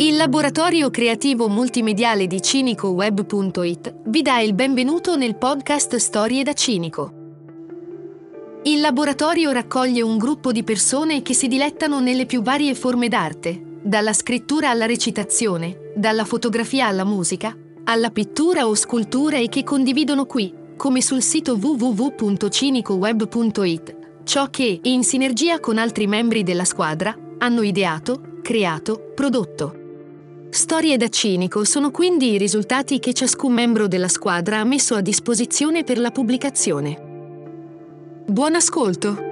Il laboratorio creativo multimediale di cinicoweb.it vi dà il benvenuto nel podcast Storie da Cinico. Il laboratorio raccoglie un gruppo di persone che si dilettano nelle più varie forme d'arte, dalla scrittura alla recitazione, dalla fotografia alla musica, alla pittura o scultura e che condividono qui, come sul sito www.cinicoweb.it, ciò che, in sinergia con altri membri della squadra, hanno ideato, creato, prodotto. Storie da cinico sono quindi i risultati che ciascun membro della squadra ha messo a disposizione per la pubblicazione. Buon ascolto!